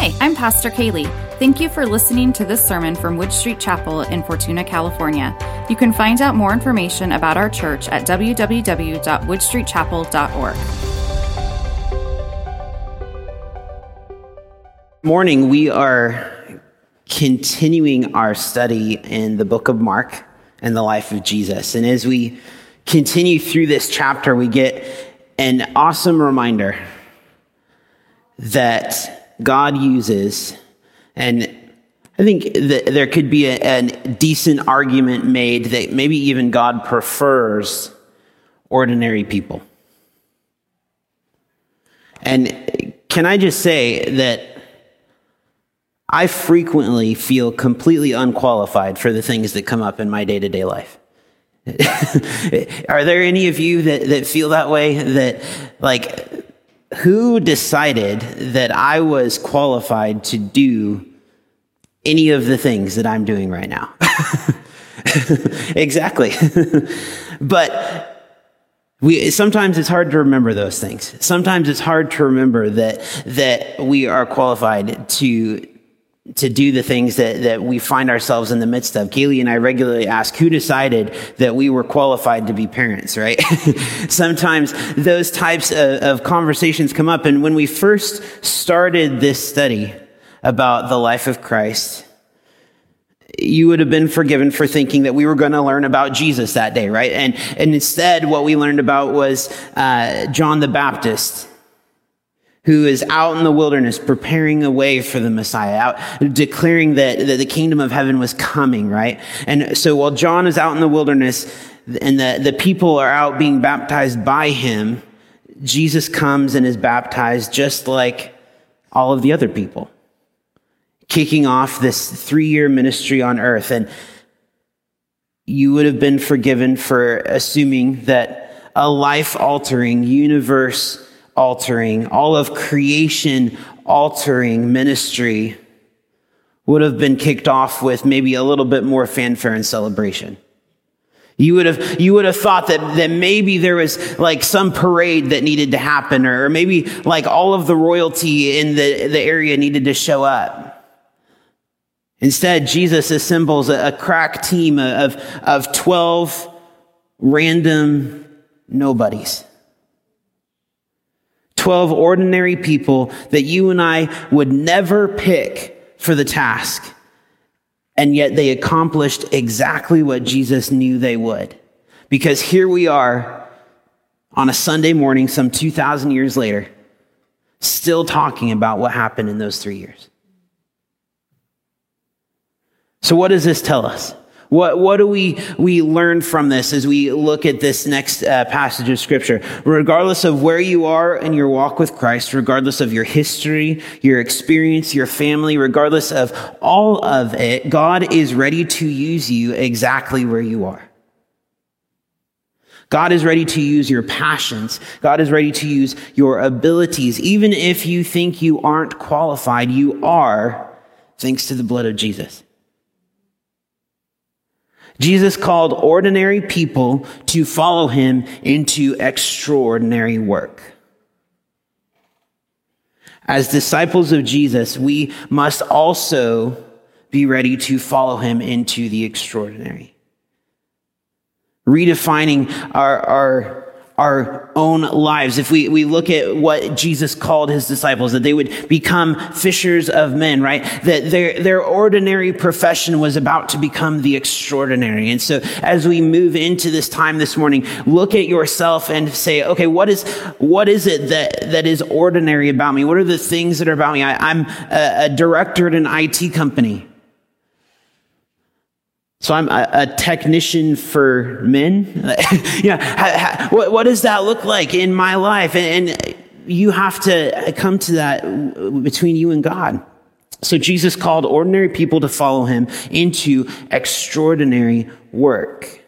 Hi, I'm Pastor Kaylee. Thank you for listening to this sermon from Wood Street Chapel in Fortuna, California. You can find out more information about our church at www.woodstreetchapel.org. Morning, we are continuing our study in the book of Mark and the life of Jesus. And as we continue through this chapter, we get an awesome reminder that God uses, and I think that there could be a, a decent argument made that maybe even God prefers ordinary people. And can I just say that I frequently feel completely unqualified for the things that come up in my day to day life. Are there any of you that, that feel that way? That, like, who decided that I was qualified to do any of the things that I'm doing right now? exactly. but we, sometimes it's hard to remember those things. Sometimes it's hard to remember that, that we are qualified to to do the things that, that we find ourselves in the midst of. Kaylee and I regularly ask who decided that we were qualified to be parents, right? Sometimes those types of, of conversations come up. And when we first started this study about the life of Christ, you would have been forgiven for thinking that we were going to learn about Jesus that day, right? And, and instead, what we learned about was uh, John the Baptist who is out in the wilderness preparing a way for the Messiah, out declaring that, that the kingdom of heaven was coming, right? And so while John is out in the wilderness and the, the people are out being baptized by him, Jesus comes and is baptized just like all of the other people, kicking off this three year ministry on earth. And you would have been forgiven for assuming that a life altering, universe altering, all of creation altering ministry would have been kicked off with maybe a little bit more fanfare and celebration. You would have, you would have thought that, that maybe there was like some parade that needed to happen, or maybe like all of the royalty in the, the area needed to show up. Instead, Jesus assembles a, a crack team of, of 12 random nobodies. 12 ordinary people that you and I would never pick for the task. And yet they accomplished exactly what Jesus knew they would. Because here we are on a Sunday morning, some 2,000 years later, still talking about what happened in those three years. So, what does this tell us? What, what do we, we learn from this as we look at this next uh, passage of scripture? Regardless of where you are in your walk with Christ, regardless of your history, your experience, your family, regardless of all of it, God is ready to use you exactly where you are. God is ready to use your passions. God is ready to use your abilities. Even if you think you aren't qualified, you are, thanks to the blood of Jesus. Jesus called ordinary people to follow him into extraordinary work. As disciples of Jesus, we must also be ready to follow him into the extraordinary. Redefining our, our our own lives. If we, we look at what Jesus called his disciples, that they would become fishers of men, right? That their, their ordinary profession was about to become the extraordinary. And so as we move into this time this morning, look at yourself and say, okay, what is, what is it that, that is ordinary about me? What are the things that are about me? I, am a, a director at an IT company. So I'm a, a technician for men. yeah, what, what, does that look like in my life? And, and you have to come to that between you and God. So Jesus called ordinary people to follow him into extraordinary work.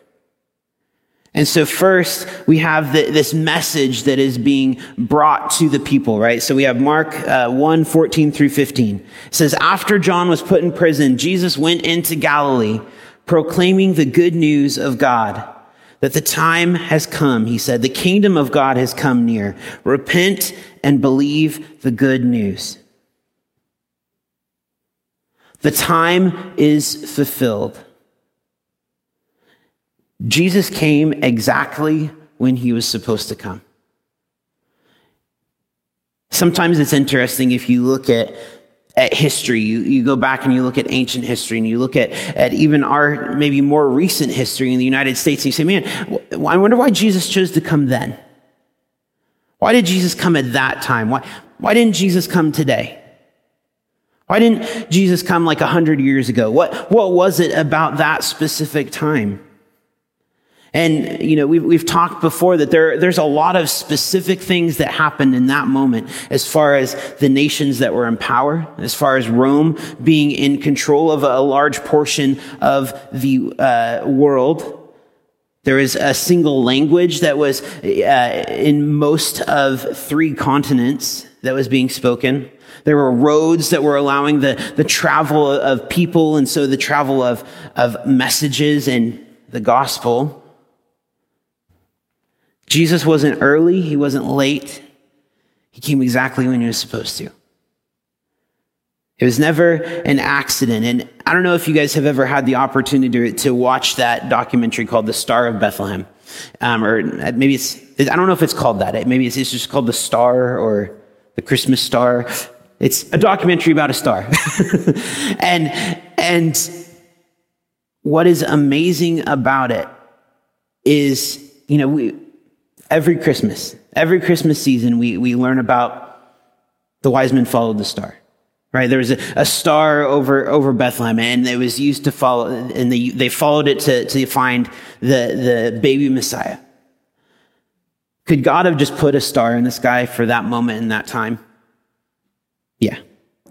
And so first we have the, this message that is being brought to the people, right? So we have Mark uh, 1, 14 through 15. It says, after John was put in prison, Jesus went into Galilee proclaiming the good news of God. That the time has come, he said, the kingdom of God has come near. Repent and believe the good news. The time is fulfilled. Jesus came exactly when he was supposed to come. Sometimes it's interesting if you look at, at history, you, you go back and you look at ancient history and you look at, at even our maybe more recent history in the United States and you say, man, I wonder why Jesus chose to come then. Why did Jesus come at that time? Why, why didn't Jesus come today? Why didn't Jesus come like a hundred years ago? What, what was it about that specific time? And, you know, we've, we've talked before that there, there's a lot of specific things that happened in that moment as far as the nations that were in power, as far as Rome being in control of a large portion of the uh, world. There is a single language that was uh, in most of three continents that was being spoken. There were roads that were allowing the, the travel of people and so the travel of, of messages and the gospel. Jesus wasn't early, he wasn't late. He came exactly when he was supposed to. It was never an accident. And I don't know if you guys have ever had the opportunity to, to watch that documentary called The Star of Bethlehem. Um, or maybe it's, I don't know if it's called that. Maybe it's, it's just called The Star or The Christmas Star. It's a documentary about a star. and, and what is amazing about it is, you know, we, Every Christmas, every Christmas season, we, we learn about the wise men followed the star. Right? There was a, a star over, over Bethlehem and it was used to follow, and they, they followed it to, to find the, the baby Messiah. Could God have just put a star in the sky for that moment in that time? Yeah,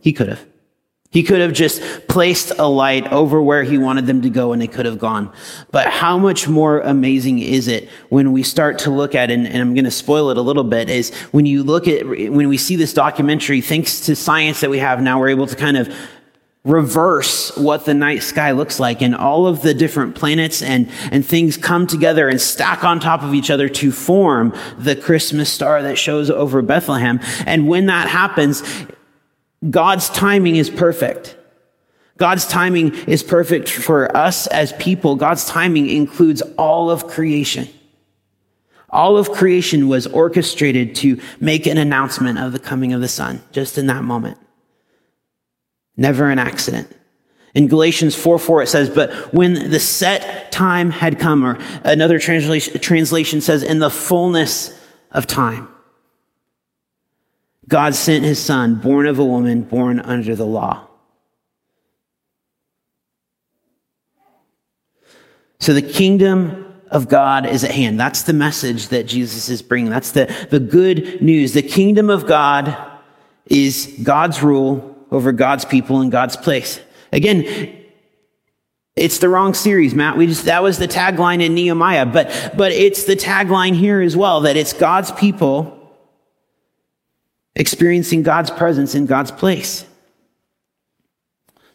he could have. He could have just placed a light over where he wanted them to go and they could have gone. But how much more amazing is it when we start to look at, and, and I'm going to spoil it a little bit, is when you look at, when we see this documentary, thanks to science that we have now, we're able to kind of reverse what the night sky looks like and all of the different planets and, and things come together and stack on top of each other to form the Christmas star that shows over Bethlehem. And when that happens, God's timing is perfect. God's timing is perfect for us as people. God's timing includes all of creation. All of creation was orchestrated to make an announcement of the coming of the Son just in that moment. Never an accident. In Galatians 4 4, it says, But when the set time had come, or another translation, translation says, in the fullness of time. God sent his son, born of a woman, born under the law. So the kingdom of God is at hand. That's the message that Jesus is bringing. That's the, the good news. The kingdom of God is God's rule over God's people in God's place. Again, it's the wrong series, Matt. We just, that was the tagline in Nehemiah, but, but it's the tagline here as well, that it's God's people experiencing God's presence in God's place.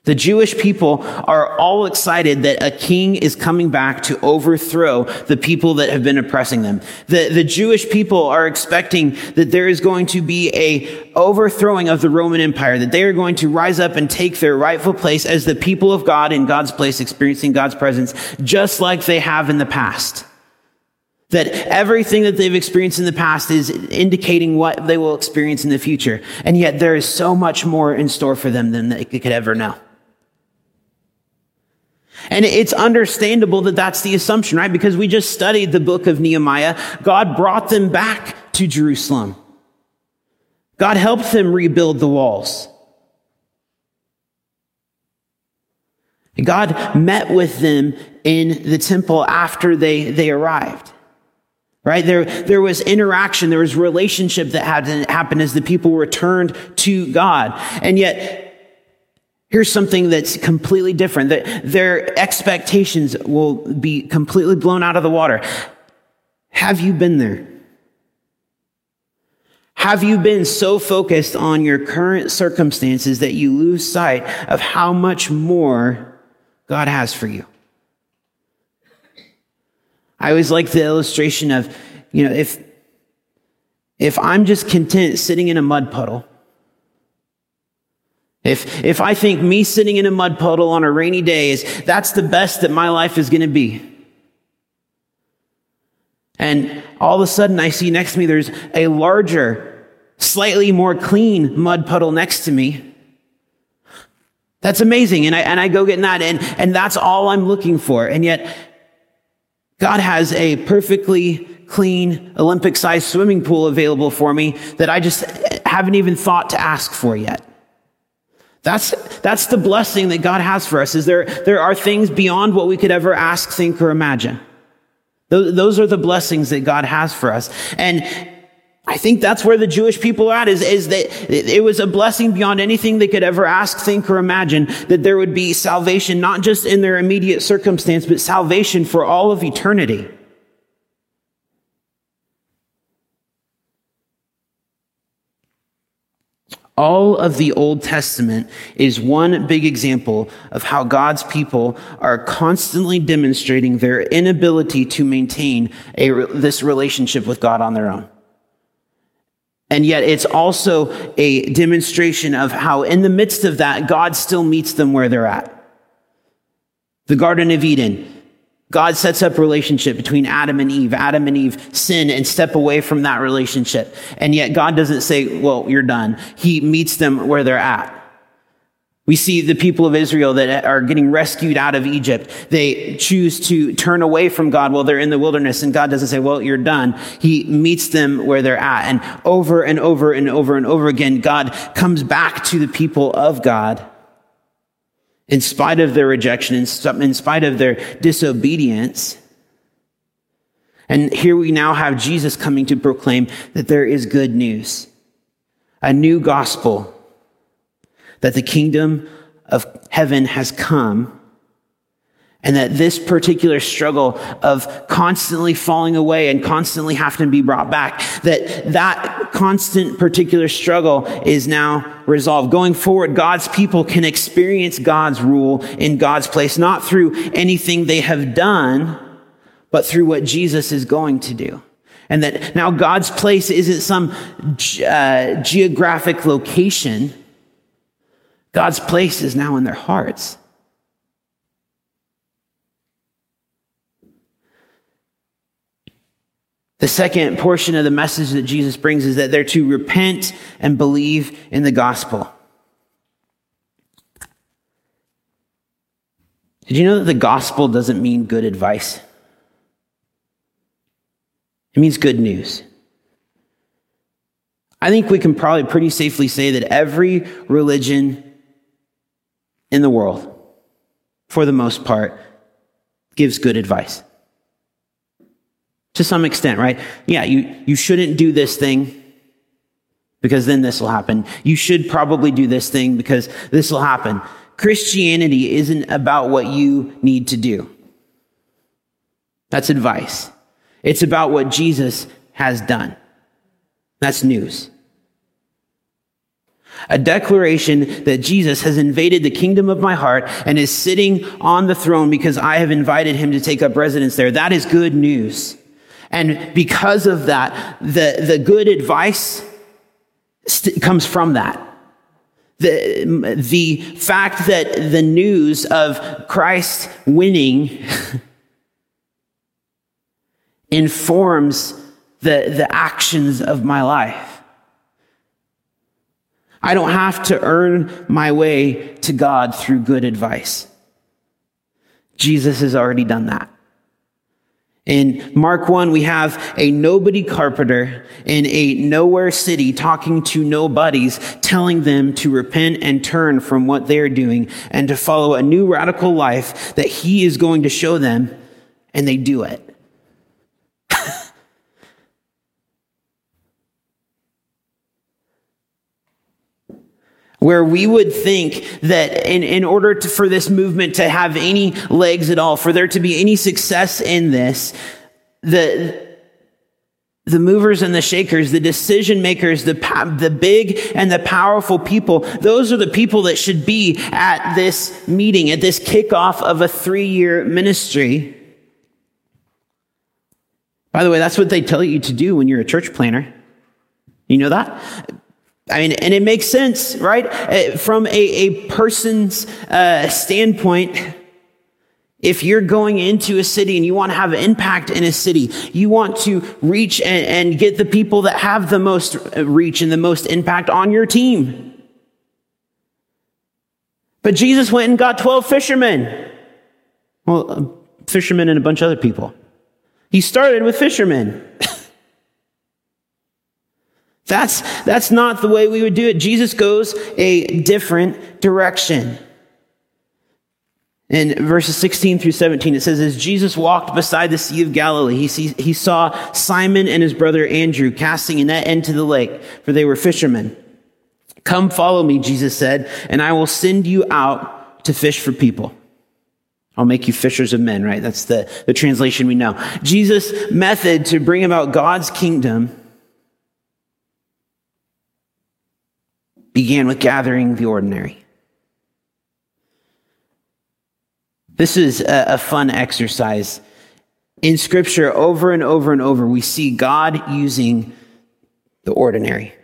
The Jewish people are all excited that a king is coming back to overthrow the people that have been oppressing them. The, the Jewish people are expecting that there is going to be a overthrowing of the Roman Empire, that they are going to rise up and take their rightful place as the people of God in God's place, experiencing God's presence, just like they have in the past. That everything that they've experienced in the past is indicating what they will experience in the future. And yet there is so much more in store for them than they could ever know. And it's understandable that that's the assumption, right? Because we just studied the book of Nehemiah. God brought them back to Jerusalem. God helped them rebuild the walls. God met with them in the temple after they, they arrived right? There, there was interaction, there was relationship that had to happen as the people returned to God. And yet, here's something that's completely different, that their expectations will be completely blown out of the water. Have you been there? Have you been so focused on your current circumstances that you lose sight of how much more God has for you? I always like the illustration of, you know, if, if I'm just content sitting in a mud puddle If, if I think me sitting in a mud puddle on a rainy day is, that's the best that my life is going to be. And all of a sudden I see next to me there's a larger, slightly more clean mud puddle next to me. That's amazing. And I, and I go get in that and, and that's all I'm looking for. And yet God has a perfectly clean Olympic sized swimming pool available for me that I just haven't even thought to ask for yet. That's, that's the blessing that God has for us is there, there are things beyond what we could ever ask, think, or imagine. Those, those are the blessings that God has for us. And I think that's where the Jewish people are at is, is that it was a blessing beyond anything they could ever ask, think, or imagine that there would be salvation, not just in their immediate circumstance, but salvation for all of eternity. All of the Old Testament is one big example of how God's people are constantly demonstrating their inability to maintain a, this relationship with God on their own. And yet it's also a demonstration of how in the midst of that, God still meets them where they're at. The Garden of Eden, God sets up a relationship between Adam and Eve. Adam and Eve sin and step away from that relationship. And yet God doesn't say, well, you're done. He meets them where they're at. We see the people of Israel that are getting rescued out of Egypt. They choose to turn away from God while they're in the wilderness and God doesn't say, well, you're done. He meets them where they're at. And over and over and over and over again, God comes back to the people of God in spite of their rejection, in spite of their disobedience. And here we now have Jesus coming to proclaim that there is good news, a new gospel, that the kingdom of heaven has come and that this particular struggle of constantly falling away and constantly having to be brought back, that that constant particular struggle is now resolved. Going forward, God's people can experience God's rule in God's place, not through anything they have done, but through what Jesus is going to do. And that now God's place isn't some uh, geographic location. God's place is now in their hearts. The second portion of the message that Jesus brings is that they're to repent and believe in the gospel. Did you know that the gospel doesn't mean good advice? It means good news. I think we can probably pretty safely say that every religion in the world, for the most part, gives good advice to some extent, right? Yeah, you, you shouldn't do this thing because then this will happen. You should probably do this thing because this will happen. Christianity isn't about what you need to do. That's advice. It's about what Jesus has done. That's news. A declaration that Jesus has invaded the kingdom of my heart and is sitting on the throne because I have invited him to take up residence there. That is good news. And because of that, the, the good advice st- comes from that. The, the fact that the news of Christ winning informs the, the actions of my life. I don't have to earn my way to God through good advice. Jesus has already done that. In Mark 1, we have a nobody carpenter in a nowhere city talking to nobodies, telling them to repent and turn from what they're doing and to follow a new radical life that he is going to show them, and they do it. Where we would think that in, in order to, for this movement to have any legs at all, for there to be any success in this, the, the movers and the shakers, the decision makers, the, the big and the powerful people, those are the people that should be at this meeting, at this kickoff of a three year ministry. By the way, that's what they tell you to do when you're a church planter. You know that? I mean, and it makes sense, right? Uh, from a, a person's uh, standpoint, if you're going into a city and you want to have impact in a city, you want to reach and, and get the people that have the most reach and the most impact on your team. But Jesus went and got 12 fishermen. Well, uh, fishermen and a bunch of other people. He started with fishermen. that's, that's not the way we would do it. Jesus goes a different direction. In verses 16 through 17, it says, As Jesus walked beside the Sea of Galilee, he, see, he saw Simon and his brother Andrew casting a net into the lake, for they were fishermen. Come follow me, Jesus said, and I will send you out to fish for people. I'll make you fishers of men, right? That's the, the translation we know. Jesus' method to bring about God's kingdom began with gathering the ordinary. This is a, a fun exercise. In scripture, over and over and over, we see God using the ordinary.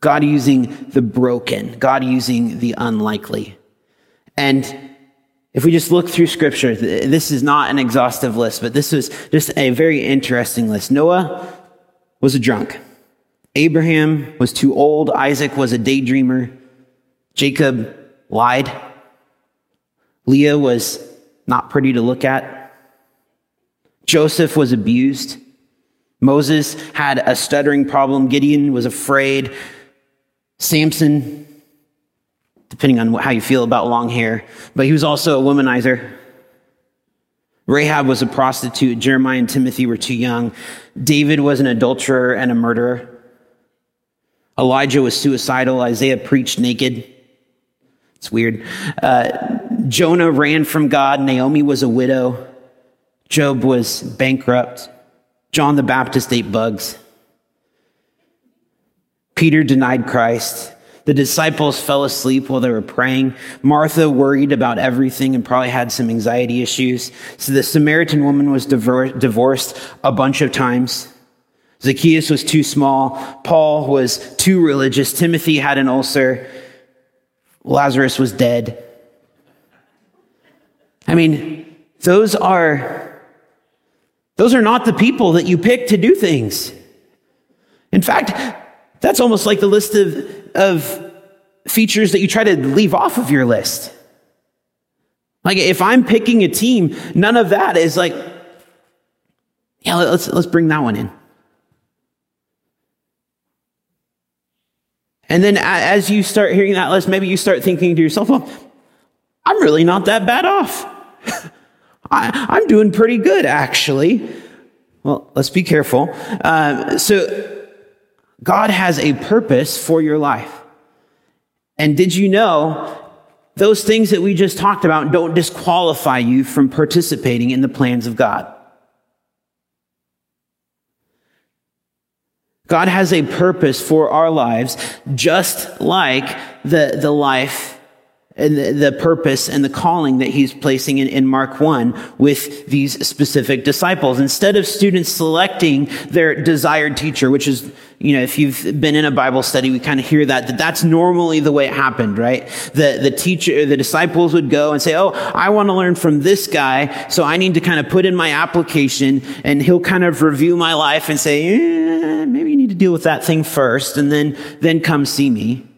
God using the broken, God using the unlikely. And if we just look through scripture, this is not an exhaustive list, but this is just a very interesting list. Noah was a drunk. Abraham was too old. Isaac was a daydreamer. Jacob lied. Leah was not pretty to look at. Joseph was abused. Moses had a stuttering problem. Gideon was afraid. Samson, depending on how you feel about long hair, but he was also a womanizer. Rahab was a prostitute. Jeremiah and Timothy were too young. David was an adulterer and a murderer. Elijah was suicidal. Isaiah preached naked. It's weird. Uh, Jonah ran from God. Naomi was a widow. Job was bankrupt. John the Baptist ate bugs. Peter denied Christ. The disciples fell asleep while they were praying. Martha worried about everything and probably had some anxiety issues. So the Samaritan woman was divorced a bunch of times. Zacchaeus was too small. Paul was too religious. Timothy had an ulcer. Lazarus was dead. I mean, those are, those are not the people that you pick to do things. In fact, that's almost like the list of, of features that you try to leave off of your list. Like if I'm picking a team, none of that is like, yeah, let's, let's bring that one in. And then as you start hearing that list, maybe you start thinking to yourself, well, I'm really not that bad off. I, am doing pretty good, actually. Well, let's be careful. Um, so, God has a purpose for your life. And did you know those things that we just talked about don't disqualify you from participating in the plans of God? God has a purpose for our lives, just like the, the life and the, purpose and the calling that he's placing in, in Mark 1 with these specific disciples. Instead of students selecting their desired teacher, which is, you know, if you've been in a Bible study, we kind of hear that, that that's normally the way it happened, right? The, the teacher, the disciples would go and say, Oh, I want to learn from this guy. So I need to kind of put in my application and he'll kind of review my life and say, eh, maybe you need to deal with that thing first and then, then come see me.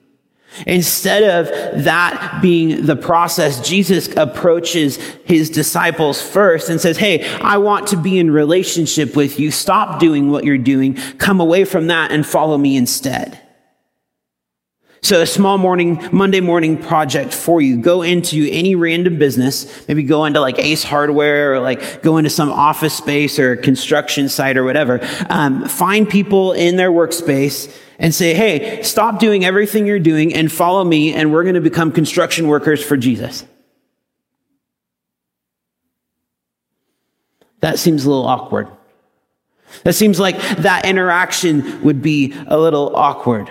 Instead of that being the process, Jesus approaches his disciples first and says, Hey, I want to be in relationship with you. Stop doing what you're doing. Come away from that and follow me instead. So a small morning, Monday morning project for you. Go into any random business, maybe go into like Ace Hardware or like go into some office space or construction site or whatever. Um, find people in their workspace and say, hey, stop doing everything you're doing and follow me, and we're going to become construction workers for Jesus. That seems a little awkward. That seems like that interaction would be a little awkward.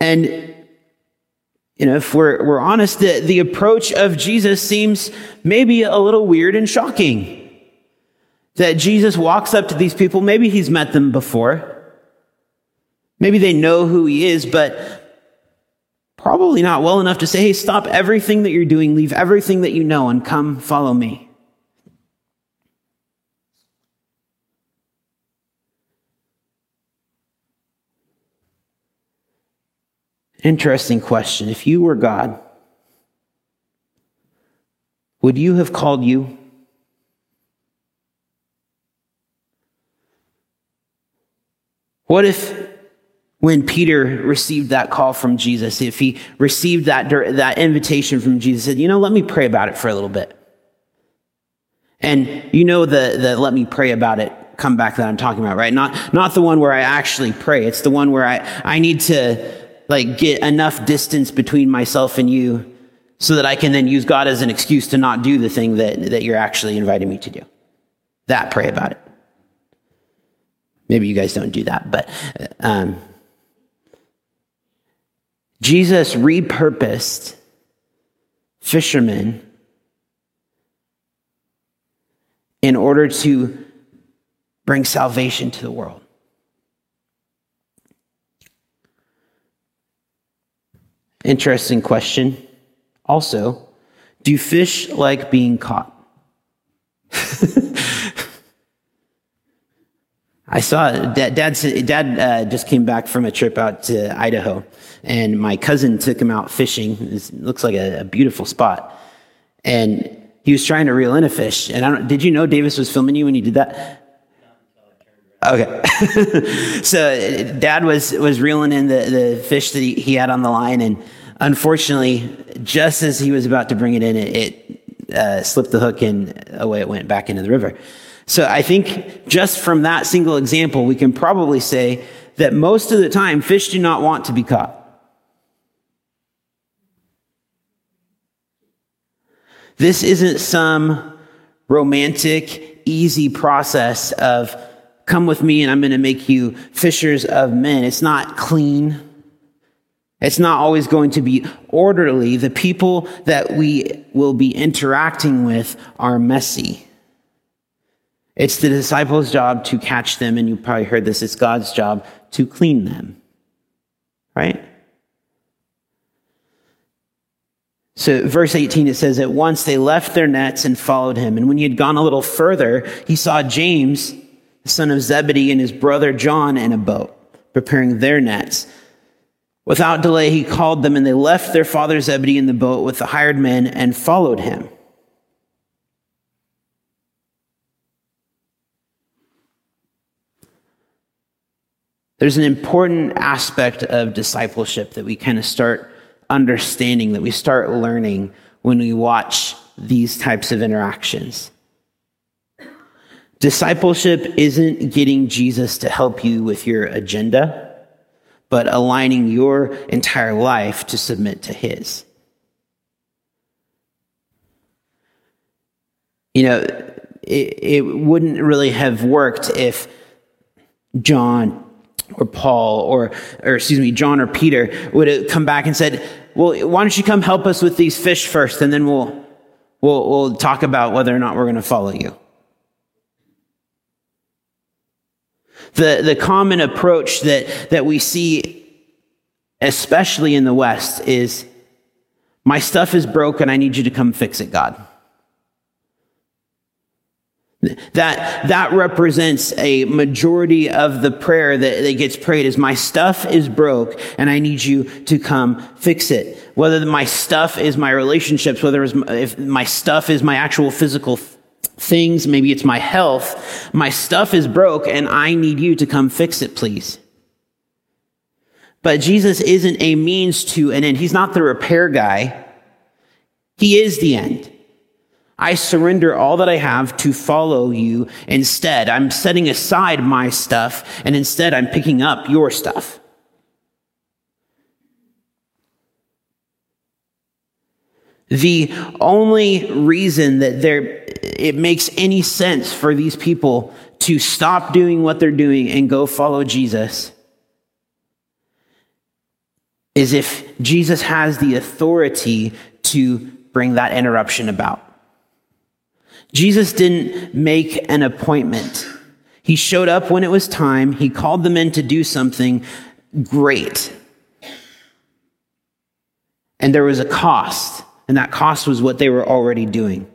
And, you know, if we're, we're honest, the, the approach of Jesus seems maybe a little weird and shocking that Jesus walks up to these people. Maybe he's met them before. Maybe they know who he is, but probably not well enough to say, hey, stop everything that you're doing, leave everything that you know, and come follow me. Interesting question. If you were God, would you have called you? What if when Peter received that call from Jesus, if he received that, that invitation from Jesus, said, you know, let me pray about it for a little bit. And you know the, the let me pray about it comeback that I'm talking about, right? Not, not the one where I actually pray. It's the one where I, I need to like get enough distance between myself and you so that I can then use God as an excuse to not do the thing that, that you're actually inviting me to do. That pray about it. Maybe you guys don't do that, but um, Jesus repurposed fishermen in order to bring salvation to the world. Interesting question. Also, do fish like being caught? I saw dad. Dad, uh, just came back from a trip out to Idaho, and my cousin took him out fishing. It looks like a, a beautiful spot, and he was trying to reel in a fish. And I don't. Did you know Davis was filming you when he did that? Okay. so dad was was reeling in the, the fish that he, he had on the line, and unfortunately, just as he was about to bring it in, it, it uh, slipped the hook and away it went back into the river. So I think just from that single example, we can probably say that most of the time, fish do not want to be caught. This isn't some romantic, easy process of come with me and I'm going to make you fishers of men. It's not clean. It's not always going to be orderly. The people that we will be interacting with are messy. It's the disciples' job to catch them, and you probably heard this. It's God's job to clean them. Right? So, verse 18, it says, At once they left their nets and followed him. And when he had gone a little further, he saw James, the son of Zebedee, and his brother John in a boat, preparing their nets. Without delay, he called them, and they left their father Zebedee in the boat with the hired men and followed him. There's an important aspect of discipleship that we kind of start understanding, that we start learning when we watch these types of interactions. Discipleship isn't getting Jesus to help you with your agenda but aligning your entire life to submit to His. You know, it, it wouldn't really have worked if John or Paul or, or excuse me, John or Peter would have come back and said, well, why don't you come help us with these fish first and then we'll, we'll, we'll talk about whether or not we're going to follow you. The, the common approach that, that we see, especially in the West, is my stuff is broken. I need you to come fix it, God. That, that represents a majority of the prayer that, that gets prayed is my stuff is broke and I need you to come fix it. Whether my stuff is my relationships, whether if my stuff is my actual physical things, maybe it's my health. My stuff is broke and I need you to come fix it, please. But Jesus isn't a means to an end. He's not the repair guy. He is the end. I surrender all that I have to follow you instead. I'm setting aside my stuff and instead I'm picking up your stuff. The only reason that there, it makes any sense for these people to stop doing what they're doing and go follow Jesus is if Jesus has the authority to bring that interruption about. Jesus didn't make an appointment. He showed up when it was time. He called them in to do something great. And there was a cost, and that cost was what they were already doing.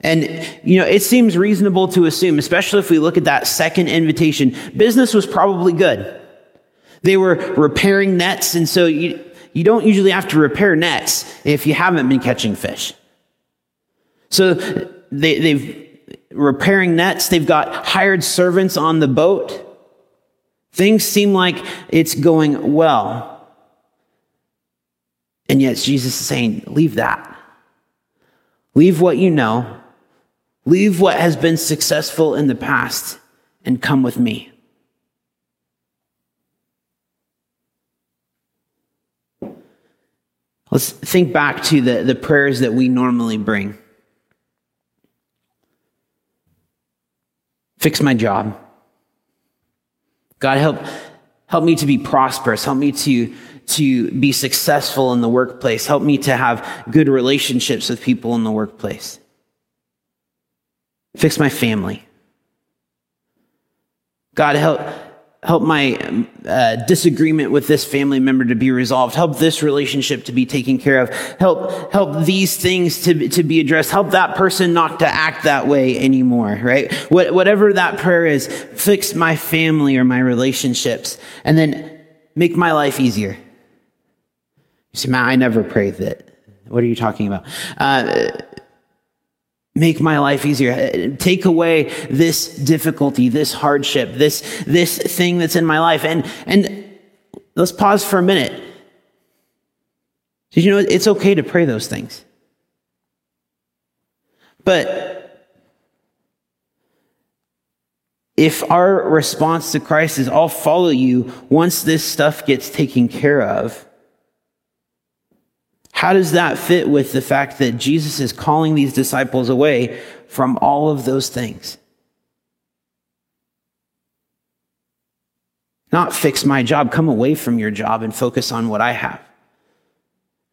And, you know, it seems reasonable to assume, especially if we look at that second invitation, business was probably good. They were repairing nets, and so you, you don't usually have to repair nets if you haven't been catching fish. So they, they've repairing nets, they've got hired servants on the boat. Things seem like it's going well. And yet Jesus is saying, leave that. Leave what you know. Leave what has been successful in the past and come with me. Let's think back to the, the prayers that we normally bring. Fix my job. God, help, help me to be prosperous. Help me to, to be successful in the workplace. Help me to have good relationships with people in the workplace. Fix my family. God, help, help my uh, disagreement with this family member to be resolved. Help this relationship to be taken care of. Help help these things to, to be addressed. Help that person not to act that way anymore right? What, whatever that prayer is fix my family or my relationships and then make my life easier. You say matt i never prayed that. What are you talking about? Uh, make my life easier. Uh, take away this difficulty this hardship this this thing that's in my life. And and let's pause for a minute. Did you know it's okay to pray those things? But if our response to christ is i'll follow you once this stuff gets taken care of how does that fit with the fact that Jesus is calling these disciples away from all of those things? Not fix my job, come away from your job and focus on what I have.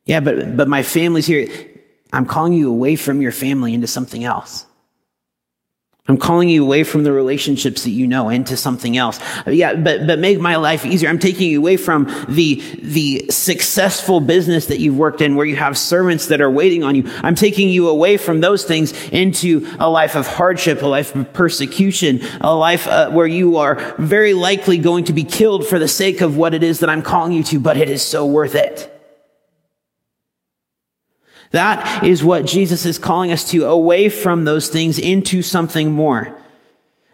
Yeah, but, but my family's here. I'm calling you away from your family into something else. I'm calling you away from the relationships that you know into something else. Yeah, but, but make my life easier. I'm taking you away from the, the successful business that you've worked in where you have servants that are waiting on you. I'm taking you away from those things into a life of hardship, a life of persecution, a life uh, where you are very likely going to be killed for the sake of what it is that I'm calling you to, but it is so worth it. That is what Jesus is calling us to, away from those things into something more.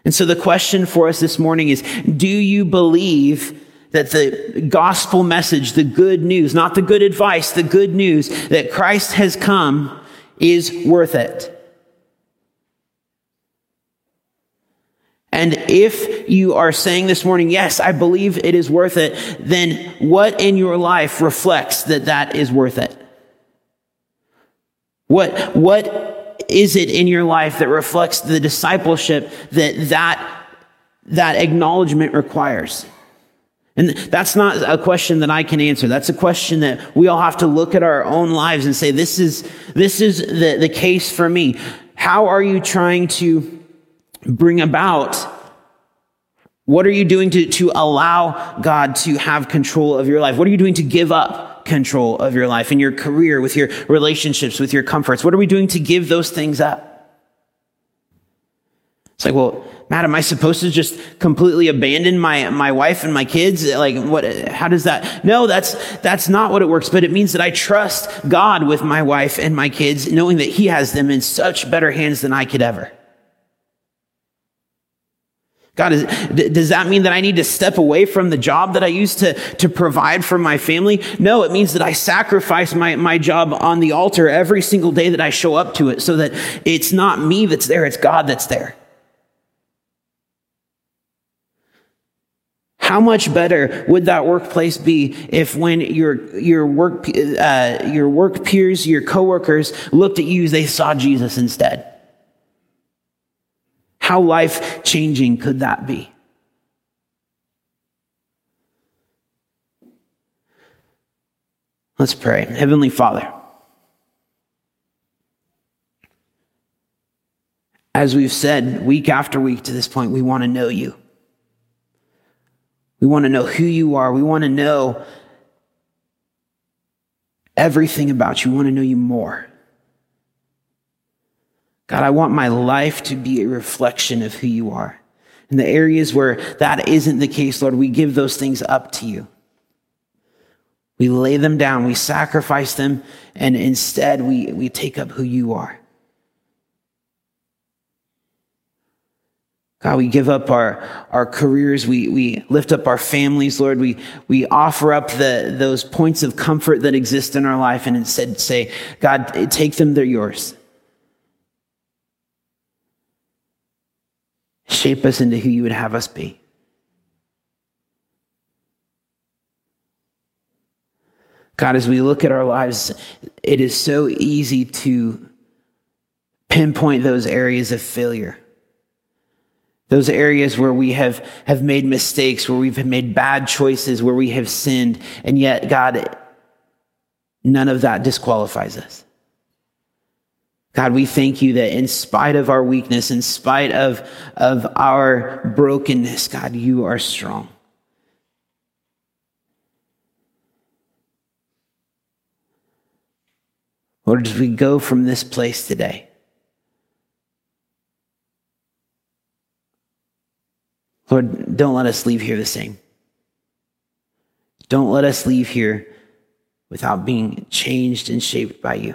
And so the question for us this morning is, do you believe that the gospel message, the good news, not the good advice, the good news that Christ has come is worth it? And if you are saying this morning, yes, I believe it is worth it, then what in your life reflects that that is worth it? What, what is it in your life that reflects the discipleship that that, that acknowledgement requires? And that's not a question that I can answer. That's a question that we all have to look at our own lives and say, this is, this is the, the case for me. How are you trying to bring about what are you doing to, to allow God to have control of your life? What are you doing to give up control of your life, in your career, with your relationships, with your comforts? What are we doing to give those things up? It's like, well, Matt, am I supposed to just completely abandon my, my wife and my kids? Like, what, how does that? No, that's, that's not what it works, but it means that I trust God with my wife and my kids, knowing that He has them in such better hands than I could ever. God, is, does that mean that I need to step away from the job that I used to, to provide for my family? No, it means that I sacrifice my, my job on the altar every single day that I show up to it so that it's not me that's there, it's God that's there. How much better would that workplace be if when your, your work, uh, your work peers, your coworkers looked at you, they saw Jesus instead? How life changing could that be? Let's pray. Heavenly Father, as we've said week after week to this point, we want to know you. We want to know who you are. We want to know everything about you. We want to know you more. God, I want my life to be a reflection of who you are. In the areas where that isn't the case, Lord, we give those things up to you. We lay them down, we sacrifice them, and instead we, we take up who you are. God, we give up our, our careers. We, we lift up our families, Lord. We, we offer up the, those points of comfort that exist in our life and instead say, God, take them, they're yours. Shape us into who you would have us be. God, as we look at our lives, it is so easy to pinpoint those areas of failure. Those areas where we have, have made mistakes, where we've made bad choices, where we have sinned. And yet, God, none of that disqualifies us. God, we thank you that in spite of our weakness, in spite of, of our brokenness, God, you are strong. Lord, as we go from this place today, Lord, don't let us leave here the same. Don't let us leave here without being changed and shaped by you.